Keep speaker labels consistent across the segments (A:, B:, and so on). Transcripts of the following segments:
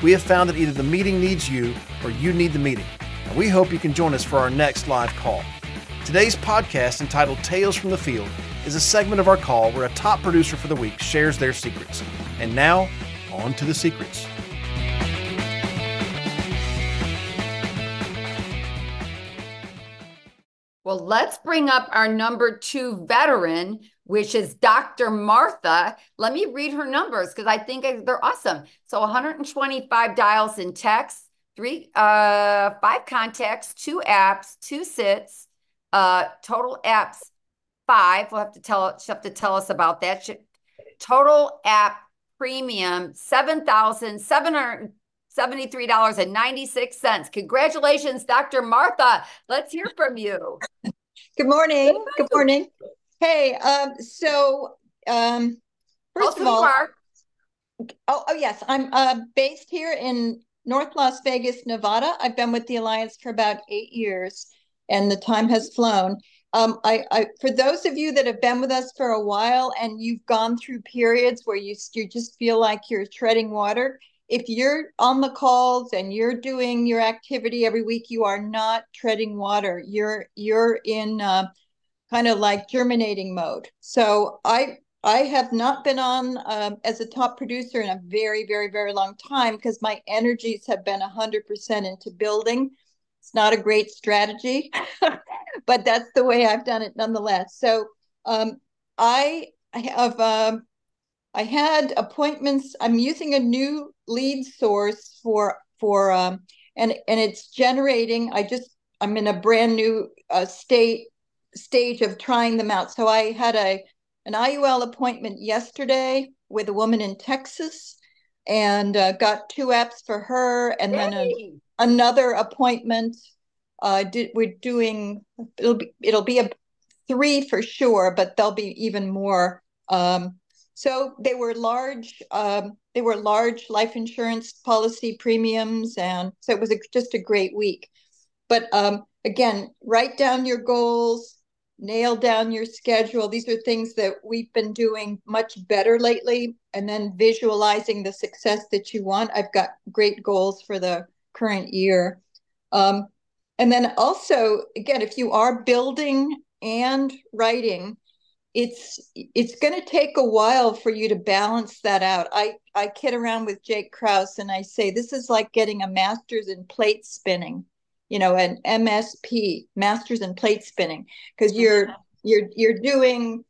A: We have found that either the meeting needs you or you need the meeting, and we hope you can join us for our next live call. Today's podcast, entitled Tales from the Field, is a segment of our call where a top producer for the week shares their secrets. And now, on to the secrets.
B: Well, let's bring up our number two veteran, which is Dr. Martha. Let me read her numbers because I think they're awesome. So 125 dials in text, three, uh, five contacts, two apps, two sits, uh, total apps five. We'll have to tell she'll have to tell us about that. She, total app premium seven thousand seven hundred seventy-three dollars and ninety-six cents. Congratulations, Dr. Martha. Let's hear from you.
C: Good morning. Good morning. Hey, um, so um, first of all, oh, oh yes, I'm uh, based here in North Las Vegas, Nevada. I've been with the Alliance for about eight years, and the time has flown. Um, I, I, for those of you that have been with us for a while and you've gone through periods where you you just feel like you're treading water, if you're on the calls and you're doing your activity every week, you are not treading water. You're you're in uh, kind of like germinating mode. So I I have not been on um, as a top producer in a very very very long time because my energies have been hundred percent into building it's not a great strategy, but that's the way I've done it nonetheless. So um, I have um, I had appointments. I'm using a new lead source for for um, and and it's generating. I just I'm in a brand new uh, state stage of trying them out. So I had a an IUL appointment yesterday with a woman in Texas and uh, got two apps for her and then a, another appointment. Uh, did, we're doing it'll be it'll be a three for sure, but there'll be even more. Um, so they were large. Um, they were large life insurance policy premiums, and so it was a, just a great week. But um, again, write down your goals, nail down your schedule. These are things that we've been doing much better lately. And then visualizing the success that you want. I've got great goals for the current year. Um, and then also, again, if you are building and writing, it's it's going to take a while for you to balance that out. I I kid around with Jake Kraus and I say this is like getting a master's in plate spinning, you know, an MSP, masters in plate spinning, because mm-hmm. you're you're you're doing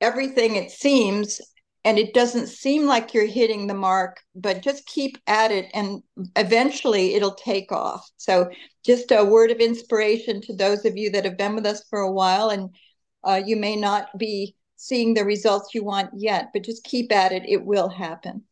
C: everything it seems and it doesn't seem like you're hitting the mark but just keep at it and eventually it'll take off so just a word of inspiration to those of you that have been with us for a while and uh, you may not be seeing the results you want yet but just keep at it it will happen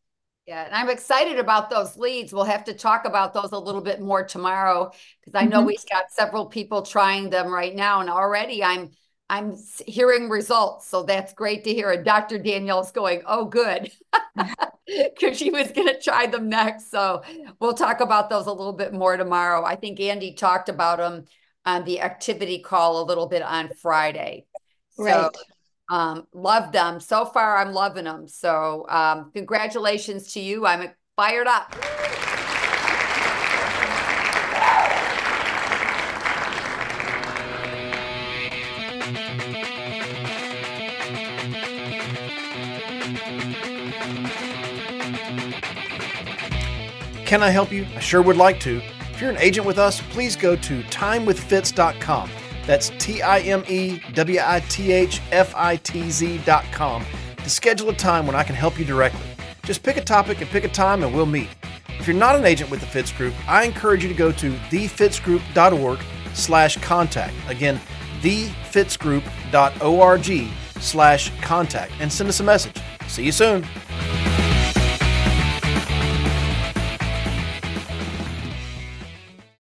B: yeah, and I'm excited about those leads. We'll have to talk about those a little bit more tomorrow because I know mm-hmm. we've got several people trying them right now, and already I'm I'm hearing results. So that's great to hear. And Dr. Danielle's going, oh, good. Because she was going to try them next. So we'll talk about those a little bit more tomorrow. I think Andy talked about them on the activity call a little bit on Friday.
C: Right. So,
B: um, love them. So far, I'm loving them. So um, congratulations to you. I'm fired up.
A: Can I help you? I sure would like to. If you're an agent with us, please go to timewithfitz.com. That's T I M E W I T H F I T Z.com to schedule a time when I can help you directly. Just pick a topic and pick a time and we'll meet. If you're not an agent with the Fitz Group, I encourage you to go to thefitzgroup.org slash contact. Again, thefitzgroup.org slash contact and send us a message. See you soon.